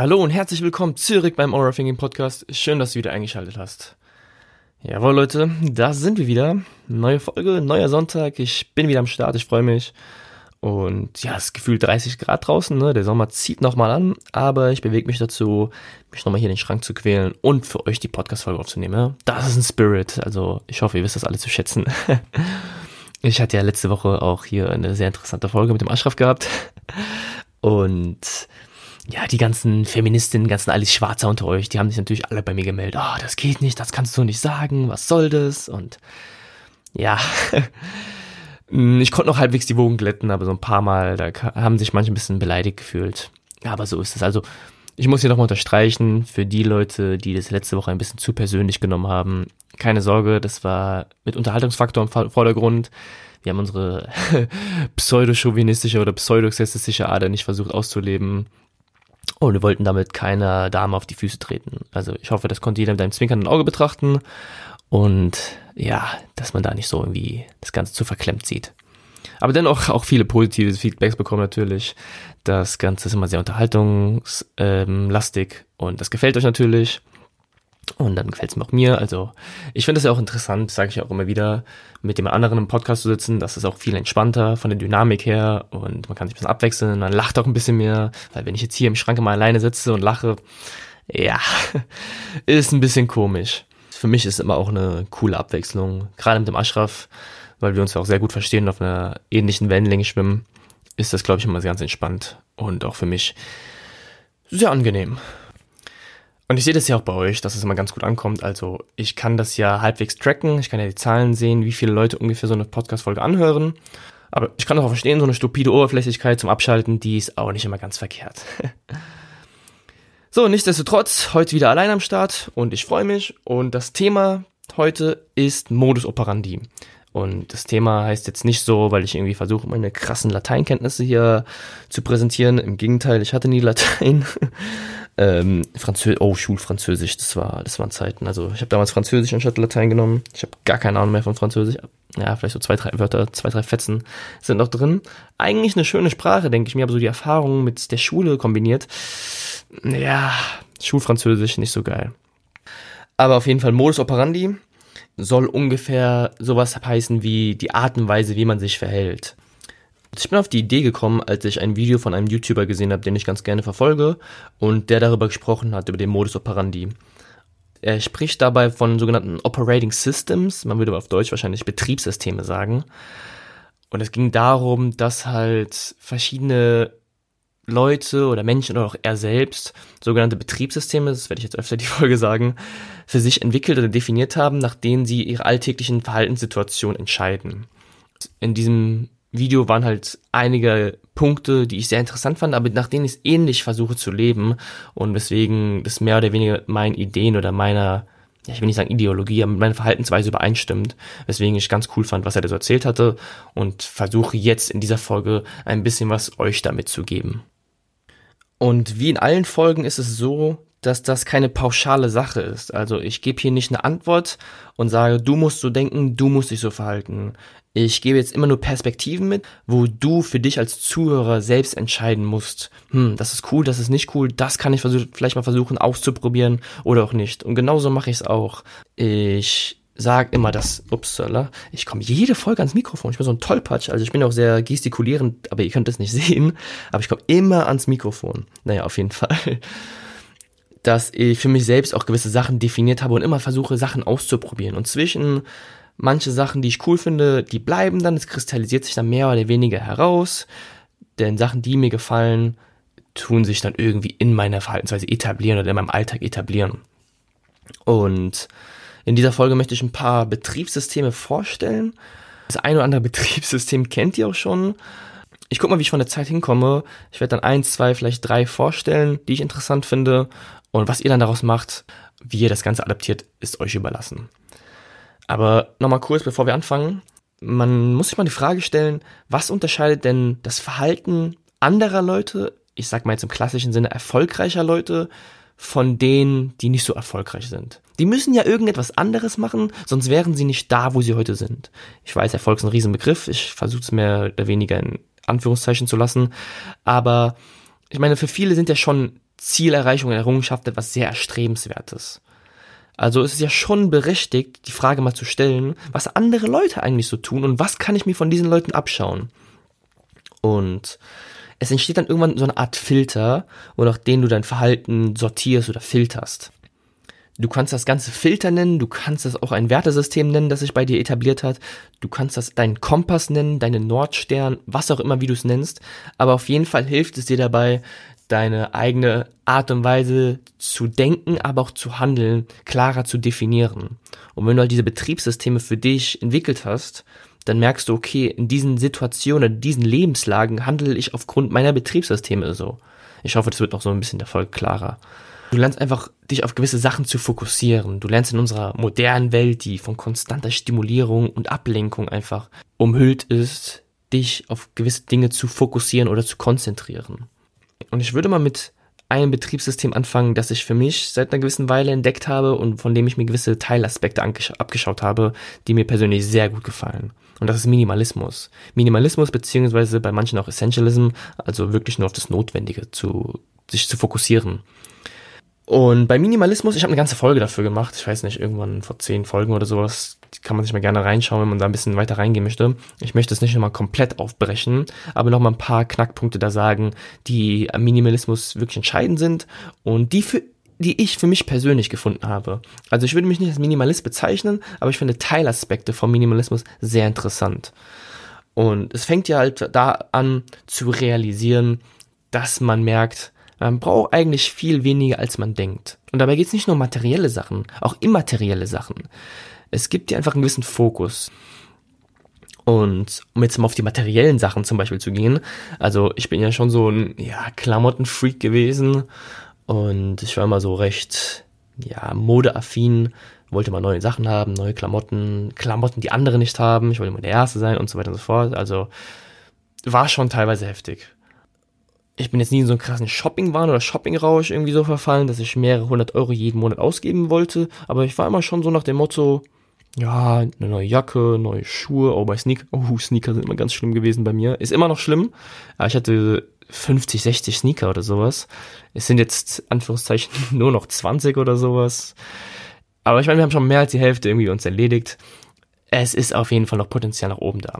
Hallo und herzlich willkommen zurück beim Aura Thinking Podcast. Schön, dass du wieder eingeschaltet hast. Jawohl, Leute, da sind wir wieder. Neue Folge, neuer Sonntag. Ich bin wieder am Start, ich freue mich. Und ja, es ist gefühlt 30 Grad draußen, ne? Der Sommer zieht nochmal an, aber ich bewege mich dazu, mich nochmal hier in den Schrank zu quälen und für euch die Podcast-Folge aufzunehmen. Ja? Das ist ein Spirit. Also ich hoffe, ihr wisst das alle zu schätzen. ich hatte ja letzte Woche auch hier eine sehr interessante Folge mit dem Ashraf gehabt. Und ja, die ganzen Feministinnen, ganzen alles Schwarzer unter euch, die haben sich natürlich alle bei mir gemeldet. Oh, das geht nicht, das kannst du nicht sagen, was soll das? Und ja, ich konnte noch halbwegs die Wogen glätten, aber so ein paar Mal, da haben sich manche ein bisschen beleidigt gefühlt. Aber so ist es. Also, ich muss hier nochmal unterstreichen, für die Leute, die das letzte Woche ein bisschen zu persönlich genommen haben, keine Sorge, das war mit Unterhaltungsfaktor im Vordergrund. Wir haben unsere pseudo-chauvinistische oder pseudo-sexistische Ader nicht versucht auszuleben. Und wir wollten damit keiner Dame auf die Füße treten. Also ich hoffe, das konnte jeder mit einem zwinkernden Auge betrachten. Und ja, dass man da nicht so irgendwie das Ganze zu verklemmt sieht. Aber dennoch auch viele positive Feedbacks bekommen natürlich. Das Ganze ist immer sehr unterhaltungslastig ähm, und das gefällt euch natürlich. Und dann gefällt es mir auch mir. Also ich finde es ja auch interessant, sage ich auch immer wieder, mit dem anderen im Podcast zu sitzen. Das ist auch viel entspannter von der Dynamik her und man kann sich ein bisschen abwechseln. Man lacht auch ein bisschen mehr, weil wenn ich jetzt hier im Schrank mal alleine sitze und lache, ja, ist ein bisschen komisch. Für mich ist immer auch eine coole Abwechslung, gerade mit dem Ashraf, weil wir uns ja auch sehr gut verstehen und auf einer ähnlichen Wellenlänge schwimmen, ist das, glaube ich, immer ganz entspannt und auch für mich sehr angenehm. Und ich sehe das ja auch bei euch, dass es immer ganz gut ankommt. Also ich kann das ja halbwegs tracken. Ich kann ja die Zahlen sehen, wie viele Leute ungefähr so eine Podcast-Folge anhören. Aber ich kann auch verstehen, so eine stupide Oberflächlichkeit zum Abschalten, die ist auch nicht immer ganz verkehrt. so, nichtsdestotrotz, heute wieder allein am Start und ich freue mich. Und das Thema heute ist Modus operandi. Und das Thema heißt jetzt nicht so, weil ich irgendwie versuche, meine krassen Lateinkenntnisse hier zu präsentieren. Im Gegenteil, ich hatte nie Latein. Ähm, Französisch, oh, Schulfranzösisch, das war, das waren Zeiten. Also ich habe damals Französisch anstatt Latein genommen. Ich habe gar keine Ahnung mehr von Französisch. Ja, vielleicht so zwei, drei Wörter, zwei, drei Fetzen sind noch drin. Eigentlich eine schöne Sprache, denke ich mir, aber so die Erfahrung mit der Schule kombiniert. Ja, Schulfranzösisch nicht so geil. Aber auf jeden Fall Modus operandi soll ungefähr sowas heißen wie die Art und Weise, wie man sich verhält. Ich bin auf die Idee gekommen, als ich ein Video von einem YouTuber gesehen habe, den ich ganz gerne verfolge und der darüber gesprochen hat, über den Modus operandi. Er spricht dabei von sogenannten Operating Systems, man würde auf Deutsch wahrscheinlich Betriebssysteme sagen. Und es ging darum, dass halt verschiedene Leute oder Menschen oder auch er selbst sogenannte Betriebssysteme, das werde ich jetzt öfter die Folge sagen, für sich entwickelt oder definiert haben, nach denen sie ihre alltäglichen Verhaltenssituationen entscheiden. In diesem Video waren halt einige Punkte, die ich sehr interessant fand, aber nach denen ich ähnlich versuche zu leben und weswegen das mehr oder weniger meinen Ideen oder meiner, ja, ich will nicht sagen Ideologie, aber mit meiner Verhaltensweise übereinstimmt, weswegen ich ganz cool fand, was er da so erzählt hatte und versuche jetzt in dieser Folge ein bisschen was euch damit zu geben. Und wie in allen Folgen ist es so, dass das keine pauschale Sache ist. Also ich gebe hier nicht eine Antwort und sage, du musst so denken, du musst dich so verhalten. Ich gebe jetzt immer nur Perspektiven mit, wo du für dich als Zuhörer selbst entscheiden musst. Hm, das ist cool, das ist nicht cool, das kann ich vielleicht mal versuchen auszuprobieren oder auch nicht. Und genauso mache ich es auch. Ich sag immer das, upsala, ich komme jede Folge ans Mikrofon. Ich bin so ein Tollpatsch, also ich bin auch sehr gestikulierend, aber ihr könnt es nicht sehen. Aber ich komme immer ans Mikrofon. Naja, auf jeden Fall. Dass ich für mich selbst auch gewisse Sachen definiert habe und immer versuche, Sachen auszuprobieren. Und zwischen Manche Sachen, die ich cool finde, die bleiben dann, es kristallisiert sich dann mehr oder weniger heraus. Denn Sachen, die mir gefallen, tun sich dann irgendwie in meiner Verhaltensweise etablieren oder in meinem Alltag etablieren. Und in dieser Folge möchte ich ein paar Betriebssysteme vorstellen. Das ein oder andere Betriebssystem kennt ihr auch schon. Ich guck mal, wie ich von der Zeit hinkomme. Ich werde dann eins, zwei, vielleicht drei vorstellen, die ich interessant finde. Und was ihr dann daraus macht, wie ihr das Ganze adaptiert, ist euch überlassen. Aber nochmal kurz, bevor wir anfangen. Man muss sich mal die Frage stellen, was unterscheidet denn das Verhalten anderer Leute, ich sag mal jetzt im klassischen Sinne erfolgreicher Leute, von denen, die nicht so erfolgreich sind. Die müssen ja irgendetwas anderes machen, sonst wären sie nicht da, wo sie heute sind. Ich weiß, Erfolg ist ein Riesenbegriff, ich versuche es mehr oder weniger in Anführungszeichen zu lassen, aber ich meine, für viele sind ja schon Zielerreichung und Errungenschaft etwas sehr Erstrebenswertes. Also es ist ja schon berechtigt, die Frage mal zu stellen, was andere Leute eigentlich so tun und was kann ich mir von diesen Leuten abschauen. Und es entsteht dann irgendwann so eine Art Filter, wonach den du dein Verhalten sortierst oder filterst. Du kannst das Ganze Filter nennen, du kannst es auch ein Wertesystem nennen, das sich bei dir etabliert hat. Du kannst das deinen Kompass nennen, deinen Nordstern, was auch immer, wie du es nennst. Aber auf jeden Fall hilft es dir dabei, deine eigene Art und Weise zu denken, aber auch zu handeln, klarer zu definieren. Und wenn du halt diese Betriebssysteme für dich entwickelt hast, dann merkst du, okay, in diesen Situationen, in diesen Lebenslagen handle ich aufgrund meiner Betriebssysteme so. Ich hoffe, das wird noch so ein bisschen der Folge klarer. Du lernst einfach, dich auf gewisse Sachen zu fokussieren. Du lernst in unserer modernen Welt, die von konstanter Stimulierung und Ablenkung einfach umhüllt ist, dich auf gewisseGe zu fokussieren oder zu konzentrieren. Und ich würde mal mit einem Betriebssystem anfangen, das ich für mich seit einer gewissen Weile entdeckt habe und von dem ich mir gewisse Teilaspekte abgeschaut habe, die mir persönlich sehr gut gefallen. Und das ist Minimalismus. Minimalismus beziehungsweise bei manchen auch Essentialism, also wirklich nur auf das Notwendige zu, sich zu fokussieren. Und bei Minimalismus, ich habe eine ganze Folge dafür gemacht, ich weiß nicht, irgendwann vor zehn Folgen oder sowas, die kann man sich mal gerne reinschauen, wenn man da ein bisschen weiter reingehen möchte. Ich möchte es nicht nochmal komplett aufbrechen, aber nochmal ein paar Knackpunkte da sagen, die am Minimalismus wirklich entscheidend sind und die für die ich für mich persönlich gefunden habe. Also ich würde mich nicht als Minimalist bezeichnen, aber ich finde Teilaspekte vom Minimalismus sehr interessant. Und es fängt ja halt da an zu realisieren, dass man merkt, man braucht eigentlich viel weniger, als man denkt. Und dabei geht es nicht nur um materielle Sachen, auch immaterielle Sachen. Es gibt dir einfach einen gewissen Fokus. Und um jetzt mal auf die materiellen Sachen zum Beispiel zu gehen, also ich bin ja schon so ein ja, Klamottenfreak gewesen und ich war immer so recht ja, modeaffin, wollte mal neue Sachen haben, neue Klamotten, Klamotten, die andere nicht haben, ich wollte immer der Erste sein und so weiter und so fort. Also war schon teilweise heftig ich bin jetzt nie in so einen krassen Shopping-Wahn oder Shopping-Rausch irgendwie so verfallen, dass ich mehrere hundert Euro jeden Monat ausgeben wollte. Aber ich war immer schon so nach dem Motto, ja, eine neue Jacke, neue Schuhe, oh, bei Sneaker, oh, Sneaker sind immer ganz schlimm gewesen bei mir. Ist immer noch schlimm, aber ich hatte 50, 60 Sneaker oder sowas. Es sind jetzt, Anführungszeichen, nur noch 20 oder sowas. Aber ich meine, wir haben schon mehr als die Hälfte irgendwie uns erledigt. Es ist auf jeden Fall noch Potenzial nach oben da.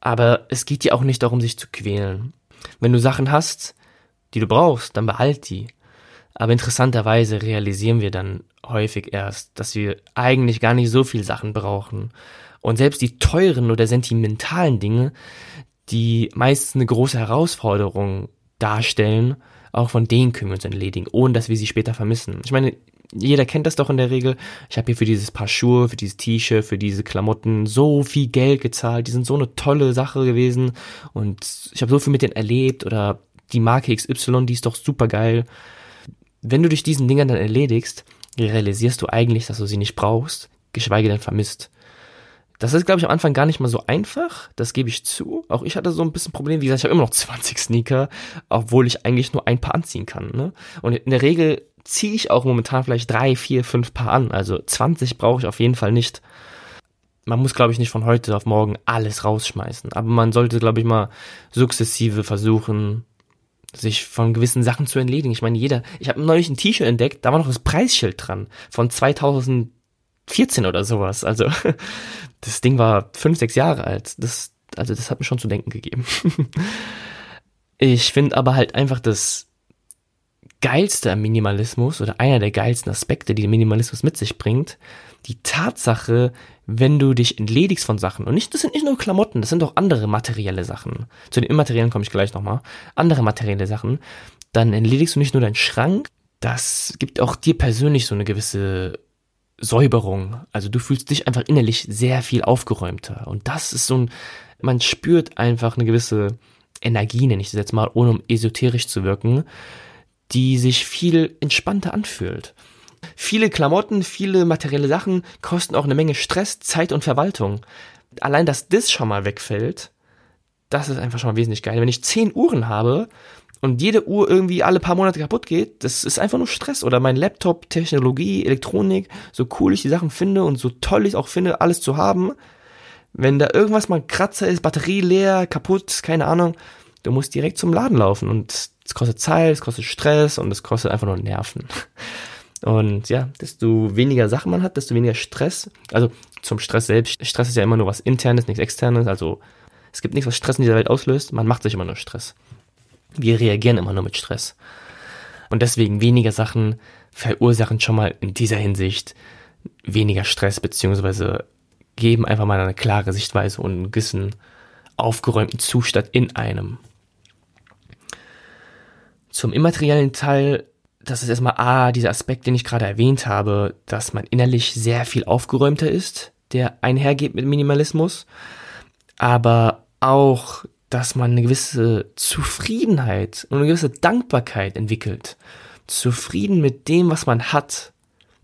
Aber es geht ja auch nicht darum, sich zu quälen. Wenn du Sachen hast, die du brauchst, dann behalt die. Aber interessanterweise realisieren wir dann häufig erst, dass wir eigentlich gar nicht so viel Sachen brauchen. Und selbst die teuren oder sentimentalen Dinge, die meist eine große Herausforderung darstellen, auch von denen können wir uns entledigen, ohne dass wir sie später vermissen. Ich meine, jeder kennt das doch in der Regel. Ich habe hier für dieses Paar Schuhe, für dieses T-Shirt, für diese Klamotten so viel Geld gezahlt. Die sind so eine tolle Sache gewesen und ich habe so viel mit denen erlebt oder die Marke XY, die ist doch super geil. Wenn du dich diesen Dingern dann erledigst, realisierst du eigentlich, dass du sie nicht brauchst, geschweige denn vermisst. Das ist, glaube ich, am Anfang gar nicht mal so einfach. Das gebe ich zu. Auch ich hatte so ein bisschen Problem. Wie gesagt, ich habe immer noch 20 Sneaker, obwohl ich eigentlich nur ein Paar anziehen kann. Ne? Und in der Regel ziehe ich auch momentan vielleicht drei, vier, fünf Paar an. Also 20 brauche ich auf jeden Fall nicht. Man muss, glaube ich, nicht von heute auf morgen alles rausschmeißen. Aber man sollte, glaube ich, mal sukzessive versuchen, sich von gewissen Sachen zu entledigen. Ich meine, jeder, ich habe neulich ein T-Shirt entdeckt, da war noch das Preisschild dran von 2014 oder sowas. Also das Ding war fünf, sechs Jahre alt. Das, also das hat mir schon zu denken gegeben. ich finde aber halt einfach das Geilste am Minimalismus oder einer der geilsten Aspekte, die Minimalismus mit sich bringt, die Tatsache, wenn du dich entledigst von Sachen, und nicht, das sind nicht nur Klamotten, das sind auch andere materielle Sachen. Zu den Immateriellen komme ich gleich nochmal. Andere materielle Sachen, dann entledigst du nicht nur deinen Schrank, das gibt auch dir persönlich so eine gewisse Säuberung. Also du fühlst dich einfach innerlich sehr viel aufgeräumter. Und das ist so ein, man spürt einfach eine gewisse Energie, nenne ich das jetzt mal, ohne um esoterisch zu wirken die sich viel entspannter anfühlt. Viele Klamotten, viele materielle Sachen kosten auch eine Menge Stress, Zeit und Verwaltung. Allein, dass das schon mal wegfällt, das ist einfach schon mal wesentlich geil. Wenn ich zehn Uhren habe und jede Uhr irgendwie alle paar Monate kaputt geht, das ist einfach nur Stress. Oder mein Laptop, Technologie, Elektronik, so cool ich die Sachen finde und so toll ich auch finde, alles zu haben, wenn da irgendwas mal Kratzer ist, Batterie leer, kaputt, keine Ahnung, du musst direkt zum Laden laufen und Es kostet Zeit, es kostet Stress und es kostet einfach nur Nerven. Und ja, desto weniger Sachen man hat, desto weniger Stress. Also zum Stress selbst. Stress ist ja immer nur was Internes, nichts Externes. Also es gibt nichts, was Stress in dieser Welt auslöst. Man macht sich immer nur Stress. Wir reagieren immer nur mit Stress. Und deswegen weniger Sachen verursachen schon mal in dieser Hinsicht weniger Stress, beziehungsweise geben einfach mal eine klare Sichtweise und einen gewissen aufgeräumten Zustand in einem. Zum immateriellen Teil, das ist erstmal A, dieser Aspekt, den ich gerade erwähnt habe, dass man innerlich sehr viel aufgeräumter ist, der einhergeht mit Minimalismus, aber auch, dass man eine gewisse Zufriedenheit und eine gewisse Dankbarkeit entwickelt. Zufrieden mit dem, was man hat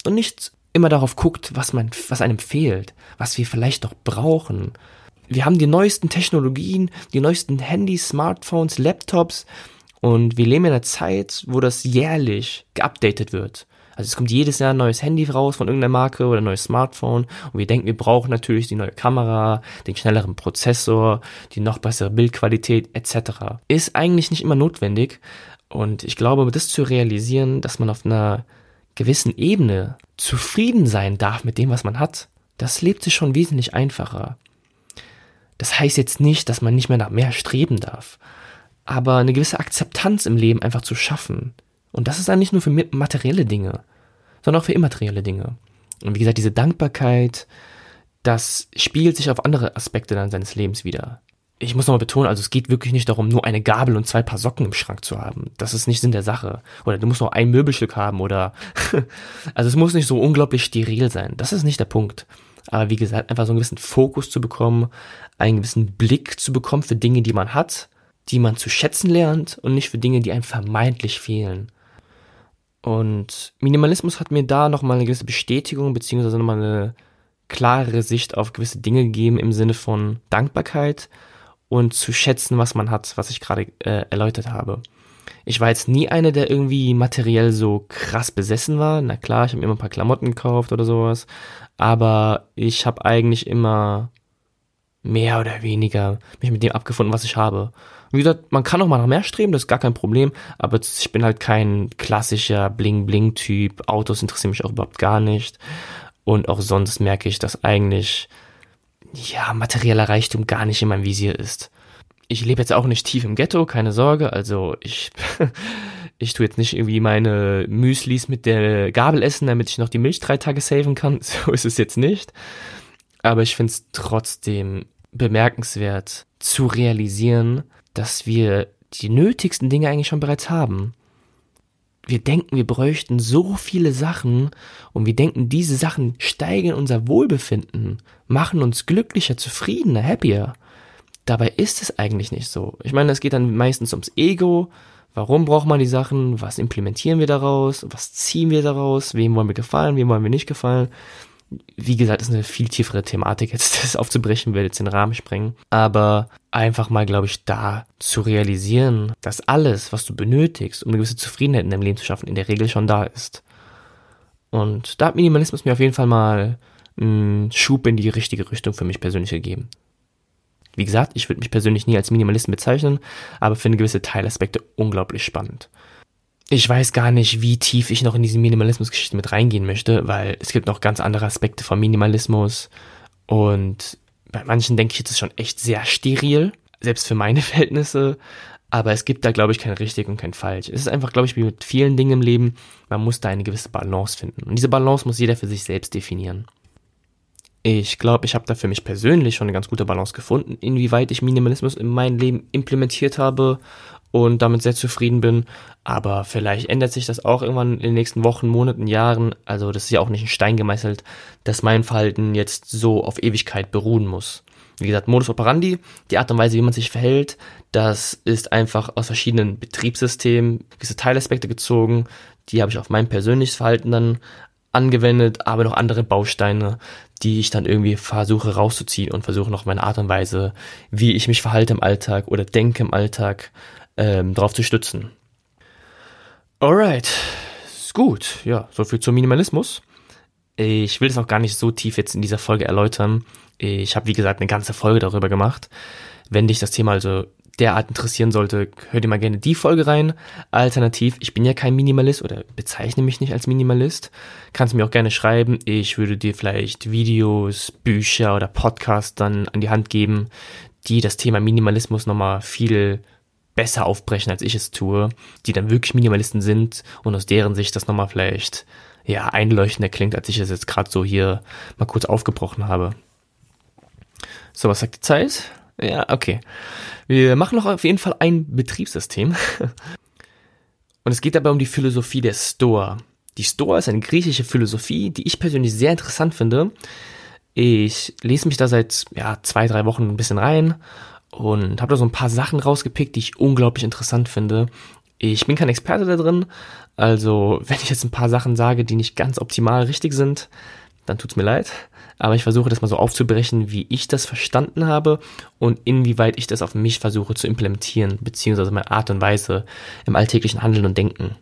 und nicht immer darauf guckt, was man, was einem fehlt, was wir vielleicht noch brauchen. Wir haben die neuesten Technologien, die neuesten Handys, Smartphones, Laptops und wir leben in einer Zeit, wo das jährlich geupdatet wird. Also es kommt jedes Jahr ein neues Handy raus von irgendeiner Marke oder ein neues Smartphone und wir denken, wir brauchen natürlich die neue Kamera, den schnelleren Prozessor, die noch bessere Bildqualität etc. Ist eigentlich nicht immer notwendig und ich glaube, das zu realisieren, dass man auf einer gewissen Ebene zufrieden sein darf mit dem, was man hat, das lebt sich schon wesentlich einfacher. Das heißt jetzt nicht, dass man nicht mehr nach mehr streben darf, aber eine gewisse Akzeptanz im Leben einfach zu schaffen. Und das ist dann nicht nur für materielle Dinge, sondern auch für immaterielle Dinge. Und wie gesagt, diese Dankbarkeit, das spiegelt sich auf andere Aspekte dann seines Lebens wieder ich muss nochmal betonen, also es geht wirklich nicht darum, nur eine Gabel und zwei Paar Socken im Schrank zu haben. Das ist nicht Sinn der Sache. Oder du musst noch ein Möbelstück haben oder, also es muss nicht so unglaublich steril sein. Das ist nicht der Punkt. Aber wie gesagt, einfach so einen gewissen Fokus zu bekommen, einen gewissen Blick zu bekommen für Dinge, die man hat, die man zu schätzen lernt und nicht für Dinge, die einem vermeintlich fehlen. Und Minimalismus hat mir da nochmal eine gewisse Bestätigung, beziehungsweise nochmal eine klarere Sicht auf gewisse Dinge gegeben im Sinne von Dankbarkeit und zu schätzen, was man hat, was ich gerade äh, erläutert habe. Ich war jetzt nie einer, der irgendwie materiell so krass besessen war. Na klar, ich habe mir immer ein paar Klamotten gekauft oder sowas. Aber ich habe eigentlich immer mehr oder weniger mich mit dem abgefunden, was ich habe. Wie gesagt, man kann auch mal nach mehr streben, das ist gar kein Problem, aber ich bin halt kein klassischer Bling-Bling-Typ. Autos interessieren mich auch überhaupt gar nicht. Und auch sonst merke ich, dass eigentlich ja, materieller Reichtum gar nicht in meinem Visier ist. Ich lebe jetzt auch nicht tief im Ghetto, keine Sorge. Also ich, ich tue jetzt nicht irgendwie meine Müslis mit der Gabel essen, damit ich noch die Milch drei Tage saven kann. So ist es jetzt nicht. Aber ich finde es trotzdem bemerkenswert zu realisieren, dass wir die nötigsten Dinge eigentlich schon bereits haben wir denken, wir bräuchten so viele Sachen und wir denken, diese Sachen steigern unser Wohlbefinden, machen uns glücklicher, zufriedener, happier. Dabei ist es eigentlich nicht so. Ich meine, es geht dann meistens ums Ego. Warum braucht man die Sachen? Was implementieren wir daraus? Was ziehen wir daraus? Wem wollen wir gefallen? Wem wollen wir nicht gefallen? Wie gesagt, ist eine viel tiefere Thematik, jetzt das aufzubrechen, würde jetzt den Rahmen sprengen. Aber einfach mal, glaube ich, da zu realisieren, dass alles, was du benötigst, um eine gewisse Zufriedenheit in deinem Leben zu schaffen, in der Regel schon da ist. Und da hat Minimalismus mir auf jeden Fall mal einen Schub in die richtige Richtung für mich persönlich gegeben. Wie gesagt, ich würde mich persönlich nie als Minimalisten bezeichnen, aber finde gewisse Teilaspekte unglaublich spannend ich weiß gar nicht, wie tief ich noch in diese Minimalismus-Geschichte mit reingehen möchte, weil es gibt noch ganz andere Aspekte von Minimalismus und bei manchen denke ich, ist schon echt sehr steril, selbst für meine Verhältnisse. Aber es gibt da, glaube ich, kein richtig und kein falsch. Es ist einfach, glaube ich, wie mit vielen Dingen im Leben, man muss da eine gewisse Balance finden. Und diese Balance muss jeder für sich selbst definieren. Ich glaube, ich habe da für mich persönlich schon eine ganz gute Balance gefunden, inwieweit ich Minimalismus in mein Leben implementiert habe und damit sehr zufrieden bin. Aber vielleicht ändert sich das auch irgendwann in den nächsten Wochen, Monaten, Jahren. Also das ist ja auch nicht in Stein gemeißelt, dass mein Verhalten jetzt so auf Ewigkeit beruhen muss. Wie gesagt, Modus operandi, die Art und Weise, wie man sich verhält, das ist einfach aus verschiedenen Betriebssystemen gewisse Teilaspekte gezogen. Die habe ich auf mein persönliches Verhalten dann angewendet, aber noch andere Bausteine, die ich dann irgendwie versuche rauszuziehen und versuche noch meine Art und Weise, wie ich mich verhalte im Alltag oder denke im Alltag, ähm, darauf zu stützen. Alright, ist gut. Ja, so zum Minimalismus. Ich will es auch gar nicht so tief jetzt in dieser Folge erläutern. Ich habe, wie gesagt, eine ganze Folge darüber gemacht. Wenn dich das Thema also derart interessieren sollte, hört ihr mal gerne die Folge rein. Alternativ, ich bin ja kein Minimalist oder bezeichne mich nicht als Minimalist. Kannst mir auch gerne schreiben. Ich würde dir vielleicht Videos, Bücher oder Podcasts dann an die Hand geben, die das Thema Minimalismus nochmal viel besser aufbrechen, als ich es tue, die dann wirklich Minimalisten sind und aus deren Sicht das nochmal vielleicht ja einleuchtender klingt, als ich es jetzt gerade so hier mal kurz aufgebrochen habe. So, was sagt die Zeit? Ja, okay. Wir machen noch auf jeden Fall ein Betriebssystem. Und es geht dabei um die Philosophie der Stoa. Die Stoa ist eine griechische Philosophie, die ich persönlich sehr interessant finde. Ich lese mich da seit ja, zwei, drei Wochen ein bisschen rein und habe da so ein paar Sachen rausgepickt, die ich unglaublich interessant finde. Ich bin kein Experte da drin, also wenn ich jetzt ein paar Sachen sage, die nicht ganz optimal richtig sind, dann tut's mir leid. Aber ich versuche das mal so aufzubrechen, wie ich das verstanden habe und inwieweit ich das auf mich versuche zu implementieren, beziehungsweise meine Art und Weise im alltäglichen Handeln und Denken.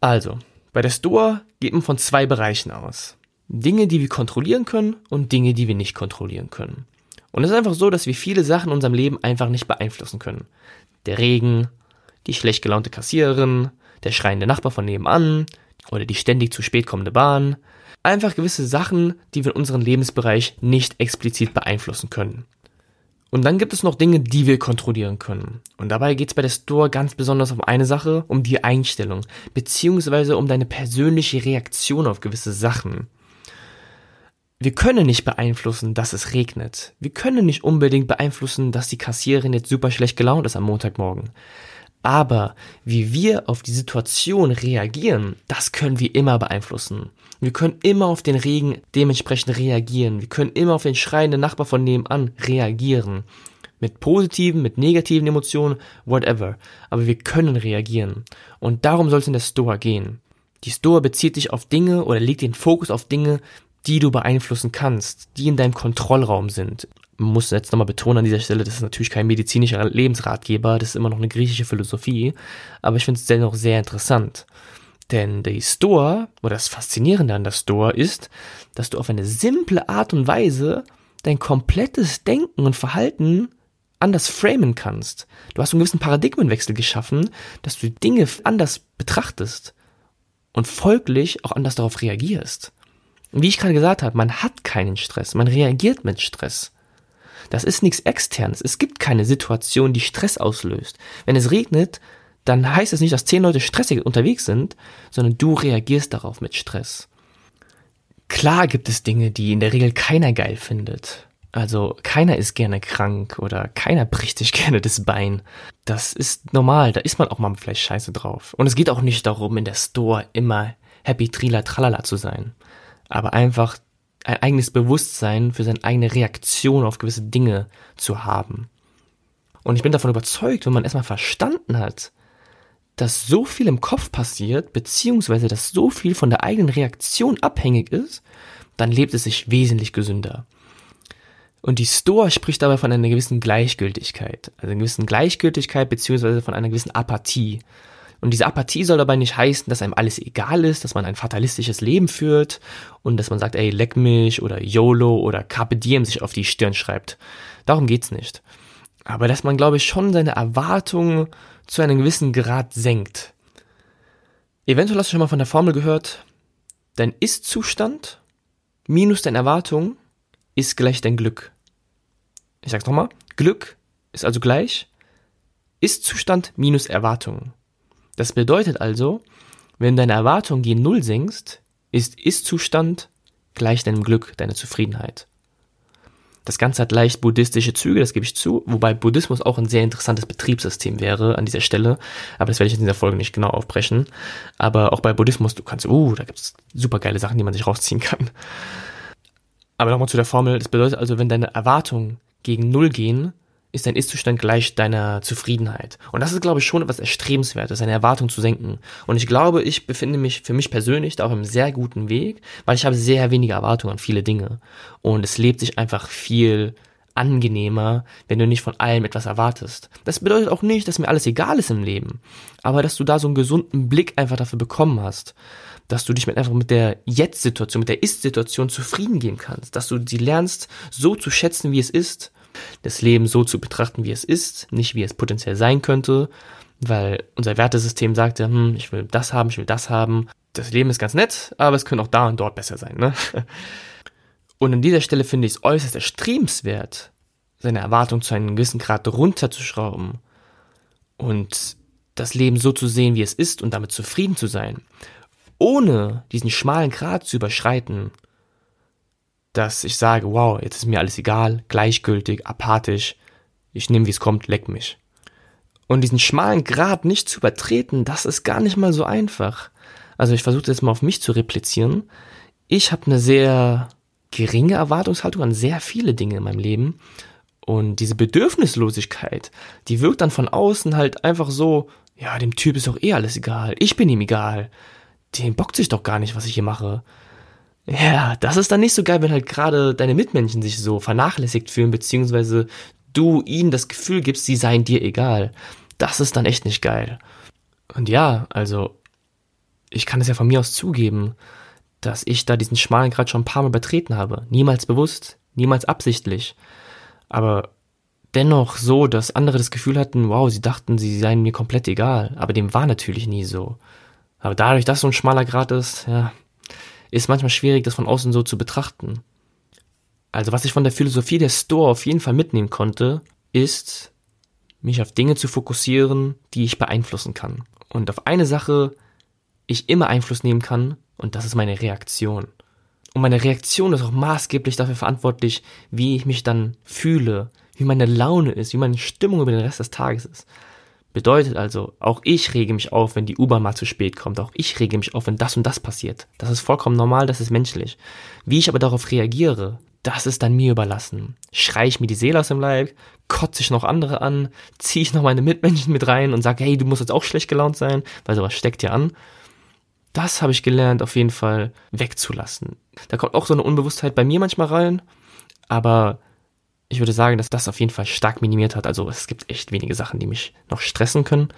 Also, bei der Stoa geht man von zwei Bereichen aus. Dinge, die wir kontrollieren können und Dinge, die wir nicht kontrollieren können. Und es ist einfach so, dass wir viele Sachen in unserem Leben einfach nicht beeinflussen können. Der Regen, die schlecht gelaunte Kassiererin, der schreiende Nachbar von nebenan oder die ständig zu spät kommende Bahn. Einfach gewisse Sachen, die wir in unserem Lebensbereich nicht explizit beeinflussen können. Und dann gibt es noch Dinge, die wir kontrollieren können. Und dabei geht es bei der Store ganz besonders um eine Sache, um die Einstellung, beziehungsweise um deine persönliche Reaktion auf gewisse Sachen. Wir können nicht beeinflussen, dass es regnet. Wir können nicht unbedingt beeinflussen, dass die Kassiererin jetzt super schlecht gelaunt ist am Montagmorgen. Aber wie wir auf die Situation reagieren, das können wir immer beeinflussen. Wir können immer auf den Regen dementsprechend reagieren. Wir können immer auf den schreienden Nachbar von nebenan reagieren. Mit positiven, mit negativen Emotionen, whatever. Aber wir können reagieren. Und darum soll es in der Stoa gehen. Die Stoa bezieht sich auf Dinge oder legt den Fokus auf Dinge, die du beeinflussen kannst, die in deinem Kontrollraum sind. Man muss jetzt nochmal betonen an dieser Stelle, das ist natürlich kein medizinischer Lebensratgeber, das ist immer noch eine griechische Philosophie, aber ich finde es dennoch sehr interessant. Denn die Stoa, oder das Faszinierende an der Stoa ist, dass du auf eine simple Art und Weise dein komplettes Denken und Verhalten anders framen kannst. Du hast einen gewissen Paradigmenwechsel geschaffen, dass du Dinge anders betrachtest und folglich auch anders darauf reagierst. Wie ich gerade gesagt habe, man hat keinen Stress, man reagiert mit Stress. Das ist nichts externes. Es gibt keine Situation, die Stress auslöst. Wenn es regnet, dann heißt es nicht, dass zehn Leute stressig unterwegs sind, sondern du reagierst darauf mit Stress. Klar gibt es Dinge, die in der Regel keiner geil findet. Also keiner ist gerne krank oder keiner bricht sich gerne das Bein. Das ist normal, da ist man auch mal vielleicht scheiße drauf. Und es geht auch nicht darum, in der Store immer happy trila tralala zu sein aber einfach ein eigenes Bewusstsein für seine eigene Reaktion auf gewisse Dinge zu haben. Und ich bin davon überzeugt, wenn man erstmal verstanden hat, dass so viel im Kopf passiert, beziehungsweise dass so viel von der eigenen Reaktion abhängig ist, dann lebt es sich wesentlich gesünder. Und die Store spricht dabei von einer gewissen Gleichgültigkeit, also einer gewissen Gleichgültigkeit beziehungsweise von einer gewissen Apathie. Und diese Apathie soll dabei nicht heißen, dass einem alles egal ist, dass man ein fatalistisches Leben führt und dass man sagt, ey, leck mich oder YOLO oder Carpe Diem sich auf die Stirn schreibt. Darum geht's nicht. Aber dass man, glaube ich, schon seine Erwartungen zu einem gewissen Grad senkt. Eventuell hast du schon mal von der Formel gehört, dein Ist-Zustand minus deine Erwartung ist gleich dein Glück. Ich sag's nochmal, Glück ist also gleich Ist-Zustand minus Erwartungen. Das bedeutet also, wenn deine Erwartung gegen Null sinkst, ist Ist-Zustand gleich deinem Glück, deiner Zufriedenheit. Das Ganze hat leicht buddhistische Züge, das gebe ich zu, wobei Buddhismus auch ein sehr interessantes Betriebssystem wäre an dieser Stelle, aber das werde ich in dieser Folge nicht genau aufbrechen. Aber auch bei Buddhismus, du kannst, uh, da gibt es super geile Sachen, die man sich rausziehen kann. Aber nochmal zu der Formel, das bedeutet also, wenn deine Erwartungen gegen Null gehen, ist dein Ist-Zustand gleich deiner Zufriedenheit. Und das ist, glaube ich, schon etwas Erstrebenswertes, eine Erwartung zu senken. Und ich glaube, ich befinde mich für mich persönlich da auf einem sehr guten Weg, weil ich habe sehr wenige Erwartungen an viele Dinge. Und es lebt sich einfach viel angenehmer, wenn du nicht von allem etwas erwartest. Das bedeutet auch nicht, dass mir alles egal ist im Leben, aber dass du da so einen gesunden Blick einfach dafür bekommen hast, dass du dich mit einfach mit der Jetzt-Situation, mit der Ist-Situation zufrieden geben kannst, dass du sie lernst, so zu schätzen, wie es ist das Leben so zu betrachten, wie es ist, nicht wie es potenziell sein könnte, weil unser Wertesystem sagte, hm, ich will das haben, ich will das haben. Das Leben ist ganz nett, aber es könnte auch da und dort besser sein. Ne? Und an dieser Stelle finde ich es äußerst erstrebenswert, seine Erwartung zu einem gewissen Grad runterzuschrauben und das Leben so zu sehen, wie es ist und damit zufrieden zu sein, ohne diesen schmalen Grad zu überschreiten, dass ich sage, wow, jetzt ist mir alles egal, gleichgültig, apathisch, ich nehme, wie es kommt, leck mich. Und diesen schmalen Grad nicht zu übertreten, das ist gar nicht mal so einfach. Also ich versuche das mal auf mich zu replizieren. Ich habe eine sehr geringe Erwartungshaltung an sehr viele Dinge in meinem Leben. Und diese Bedürfnislosigkeit, die wirkt dann von außen halt einfach so, ja, dem Typ ist doch eh alles egal. Ich bin ihm egal. Dem bockt sich doch gar nicht, was ich hier mache. Ja, das ist dann nicht so geil, wenn halt gerade deine Mitmenschen sich so vernachlässigt fühlen, beziehungsweise du ihnen das Gefühl gibst, sie seien dir egal. Das ist dann echt nicht geil. Und ja, also, ich kann es ja von mir aus zugeben, dass ich da diesen schmalen Grad schon ein paar Mal betreten habe. Niemals bewusst, niemals absichtlich. Aber dennoch so, dass andere das Gefühl hatten, wow, sie dachten, sie seien mir komplett egal. Aber dem war natürlich nie so. Aber dadurch, dass so ein schmaler Grad ist, ja, ist manchmal schwierig, das von außen so zu betrachten. Also was ich von der Philosophie der Store auf jeden Fall mitnehmen konnte, ist, mich auf Dinge zu fokussieren, die ich beeinflussen kann. Und auf eine Sache ich immer Einfluss nehmen kann, und das ist meine Reaktion. Und meine Reaktion ist auch maßgeblich dafür verantwortlich, wie ich mich dann fühle, wie meine Laune ist, wie meine Stimmung über den Rest des Tages ist. Bedeutet also, auch ich rege mich auf, wenn die U-Bahn mal zu spät kommt. Auch ich rege mich auf, wenn das und das passiert. Das ist vollkommen normal, das ist menschlich. Wie ich aber darauf reagiere, das ist dann mir überlassen. Schrei ich mir die Seele aus dem Leib, kotze ich noch andere an, ziehe ich noch meine Mitmenschen mit rein und sage, hey, du musst jetzt auch schlecht gelaunt sein, weil sowas steckt ja an. Das habe ich gelernt, auf jeden Fall wegzulassen. Da kommt auch so eine Unbewusstheit bei mir manchmal rein, aber ich würde sagen, dass das auf jeden Fall stark minimiert hat. Also es gibt echt wenige Sachen, die mich noch stressen können.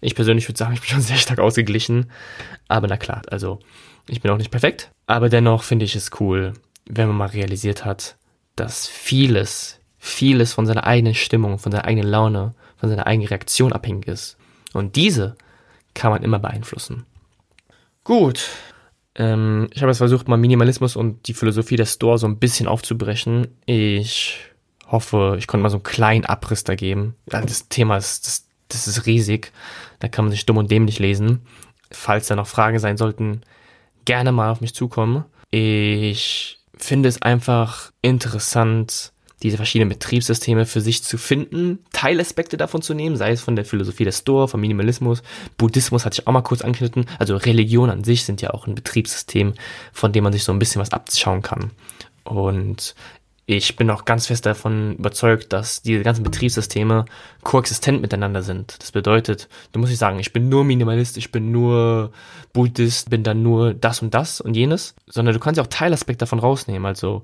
Ich persönlich würde sagen, ich bin schon sehr stark ausgeglichen. Aber na klar, also ich bin auch nicht perfekt. Aber dennoch finde ich es cool, wenn man mal realisiert hat, dass vieles, vieles von seiner eigenen Stimmung, von seiner eigenen Laune, von seiner eigenen Reaktion abhängig ist. Und diese kann man immer beeinflussen. Gut. Ähm, ich habe jetzt versucht, mal Minimalismus und die Philosophie der Store so ein bisschen aufzubrechen. Ich hoffe, ich konnte mal so einen kleinen Abriss da geben. Das Thema ist, das, das ist riesig. Da kann man sich dumm und dämlich lesen. Falls da noch Fragen sein sollten, gerne mal auf mich zukommen. Ich finde es einfach interessant, diese verschiedenen Betriebssysteme für sich zu finden, Teilaspekte davon zu nehmen, sei es von der Philosophie der Store, vom Minimalismus, Buddhismus hatte ich auch mal kurz angeschnitten, also Religion an sich sind ja auch ein Betriebssystem, von dem man sich so ein bisschen was abschauen kann. Und ich bin auch ganz fest davon überzeugt, dass diese ganzen Betriebssysteme koexistent miteinander sind. Das bedeutet, du musst nicht sagen, ich bin nur Minimalist, ich bin nur Buddhist, bin dann nur das und das und jenes, sondern du kannst ja auch Teilaspekte davon rausnehmen. Also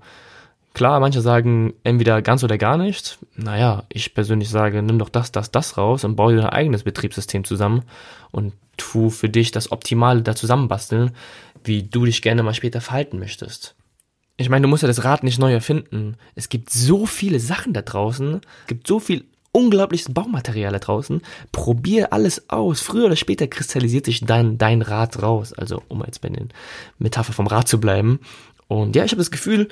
klar, manche sagen entweder ganz oder gar nicht. Naja, ich persönlich sage, nimm doch das, das, das raus und baue dir dein eigenes Betriebssystem zusammen und tu für dich das Optimale da zusammenbasteln, wie du dich gerne mal später verhalten möchtest ich meine, du musst ja das Rad nicht neu erfinden. Es gibt so viele Sachen da draußen, es gibt so viel unglaubliches Baumaterial da draußen. Probier alles aus. Früher oder später kristallisiert sich dann dein Rad raus. Also, um jetzt bei den Metapher vom Rad zu bleiben. Und ja, ich habe das Gefühl,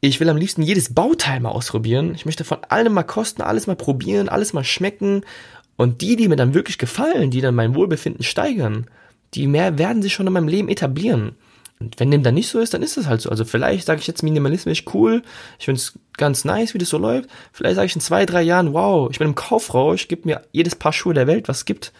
ich will am liebsten jedes Bauteil mal ausprobieren. Ich möchte von allem mal kosten, alles mal probieren, alles mal schmecken. Und die, die mir dann wirklich gefallen, die dann mein Wohlbefinden steigern, die mehr werden sich schon in meinem Leben etablieren. Und wenn dem dann nicht so ist, dann ist das halt so. Also vielleicht sage ich jetzt Minimalismus cool, ich finde es ganz nice, wie das so läuft. Vielleicht sage ich in zwei, drei Jahren, wow, ich bin im Kaufrausch, gib mir jedes Paar Schuhe der Welt, was es gibt.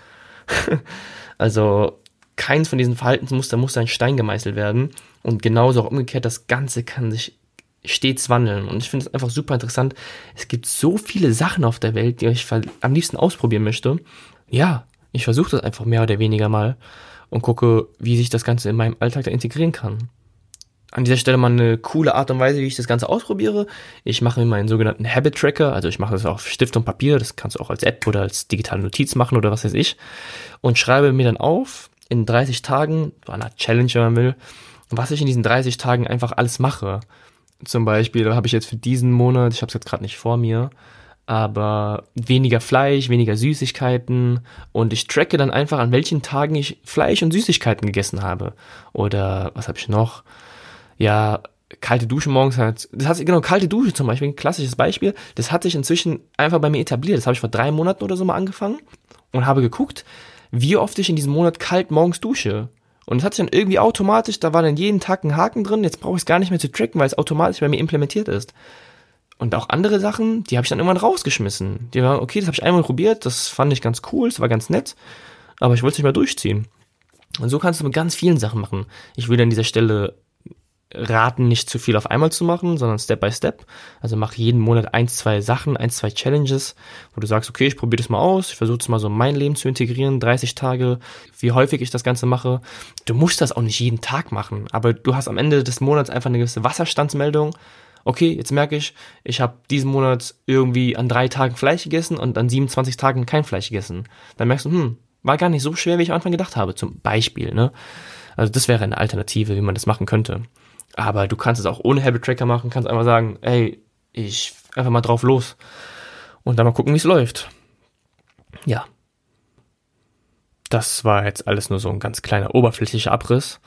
also keins von diesen Verhaltensmustern muss ein Stein gemeißelt werden. Und genauso auch umgekehrt, das Ganze kann sich stets wandeln. Und ich finde es einfach super interessant. Es gibt so viele Sachen auf der Welt, die ich am liebsten ausprobieren möchte. Ja, ich versuche das einfach mehr oder weniger mal und gucke, wie sich das Ganze in meinem Alltag da integrieren kann. An dieser Stelle mal eine coole Art und Weise, wie ich das Ganze ausprobiere. Ich mache mir meinen sogenannten Habit Tracker, also ich mache das auf Stift und Papier, das kannst du auch als App oder als digitale Notiz machen oder was weiß ich, und schreibe mir dann auf, in 30 Tagen, so einer Challenge, wenn man will, was ich in diesen 30 Tagen einfach alles mache. Zum Beispiel habe ich jetzt für diesen Monat, ich habe es jetzt gerade nicht vor mir, aber weniger Fleisch, weniger Süßigkeiten und ich tracke dann einfach, an welchen Tagen ich Fleisch und Süßigkeiten gegessen habe. Oder was habe ich noch? Ja, kalte Dusche morgens halt. Das hat genau, kalte Dusche zum Beispiel, ein klassisches Beispiel. Das hat sich inzwischen einfach bei mir etabliert. Das habe ich vor drei Monaten oder so mal angefangen und habe geguckt, wie oft ich in diesem Monat kalt morgens dusche. Und es hat sich dann irgendwie automatisch, da war dann jeden Tag ein Haken drin, jetzt brauche ich es gar nicht mehr zu tracken, weil es automatisch bei mir implementiert ist. Und auch andere Sachen, die habe ich dann irgendwann rausgeschmissen. Die waren, okay, das habe ich einmal probiert, das fand ich ganz cool, das war ganz nett, aber ich wollte es nicht mehr durchziehen. Und so kannst du mit ganz vielen Sachen machen. Ich will an dieser Stelle raten, nicht zu viel auf einmal zu machen, sondern Step by Step. Also mach jeden Monat ein, zwei Sachen, ein, zwei Challenges, wo du sagst, okay, ich probiere das mal aus, ich versuche es mal so in mein Leben zu integrieren, 30 Tage, wie häufig ich das Ganze mache. Du musst das auch nicht jeden Tag machen, aber du hast am Ende des Monats einfach eine gewisse Wasserstandsmeldung. Okay, jetzt merke ich, ich habe diesen Monat irgendwie an drei Tagen Fleisch gegessen und an 27 Tagen kein Fleisch gegessen. Dann merkst du, hm, war gar nicht so schwer, wie ich am Anfang gedacht habe, zum Beispiel. Ne? Also das wäre eine Alternative, wie man das machen könnte. Aber du kannst es auch ohne Habit Tracker machen, kannst einfach sagen, ey, ich einfach mal drauf los und dann mal gucken, wie es läuft. Ja. Das war jetzt alles nur so ein ganz kleiner oberflächlicher Abriss.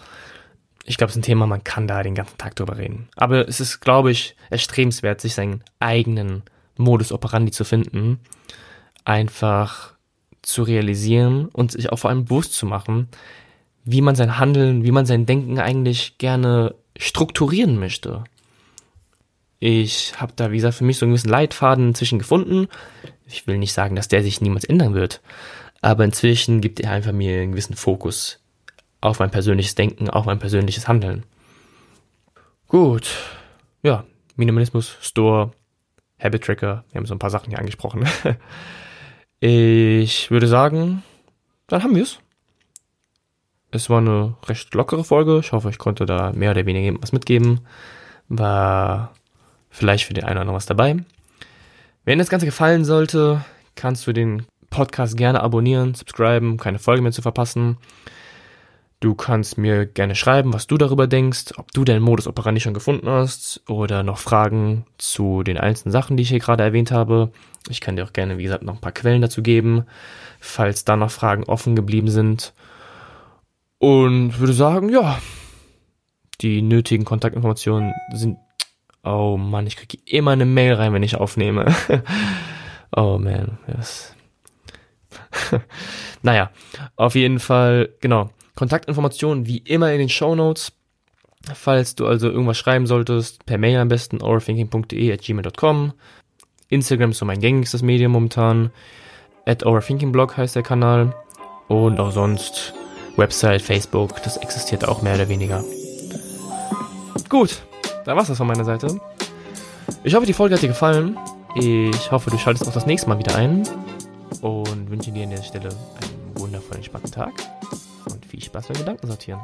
Ich glaube, es ist ein Thema, man kann da den ganzen Tag drüber reden. Aber es ist, glaube ich, erstrebenswert, sich seinen eigenen Modus operandi zu finden. Einfach zu realisieren und sich auch vor allem bewusst zu machen, wie man sein Handeln, wie man sein Denken eigentlich gerne strukturieren möchte. Ich habe da, wie gesagt, für mich so einen gewissen Leitfaden inzwischen gefunden. Ich will nicht sagen, dass der sich niemals ändern wird, aber inzwischen gibt er einfach mir einen gewissen Fokus auf mein persönliches Denken, auf mein persönliches Handeln. Gut, ja, Minimalismus, Store, Habit Tracker, wir haben so ein paar Sachen hier angesprochen. ich würde sagen, dann haben wir es. Es war eine recht lockere Folge. Ich hoffe, ich konnte da mehr oder weniger was mitgeben. War vielleicht für den einen oder anderen was dabei. Wenn das Ganze gefallen sollte, kannst du den Podcast gerne abonnieren, subscriben, keine Folge mehr zu verpassen. Du kannst mir gerne schreiben, was du darüber denkst, ob du deinen Modus operandi schon gefunden hast oder noch Fragen zu den einzelnen Sachen, die ich hier gerade erwähnt habe. Ich kann dir auch gerne, wie gesagt, noch ein paar Quellen dazu geben, falls da noch Fragen offen geblieben sind. Und würde sagen, ja, die nötigen Kontaktinformationen sind. Oh Mann, ich kriege immer eine Mail rein, wenn ich aufnehme. oh man, yes. naja, auf jeden Fall, genau. Kontaktinformationen wie immer in den Show Notes. Falls du also irgendwas schreiben solltest, per Mail am besten overthinking.de at gmail.com. Instagram ist so mein gängigstes Medium momentan. At overthinkingblog heißt der Kanal. Und auch sonst Website, Facebook, das existiert auch mehr oder weniger. Gut, da war's das von meiner Seite. Ich hoffe, die Folge hat dir gefallen. Ich hoffe, du schaltest auch das nächste Mal wieder ein und wünsche dir an der Stelle einen wundervollen, spannenden Tag viel Spaß beim Gedanken sortieren.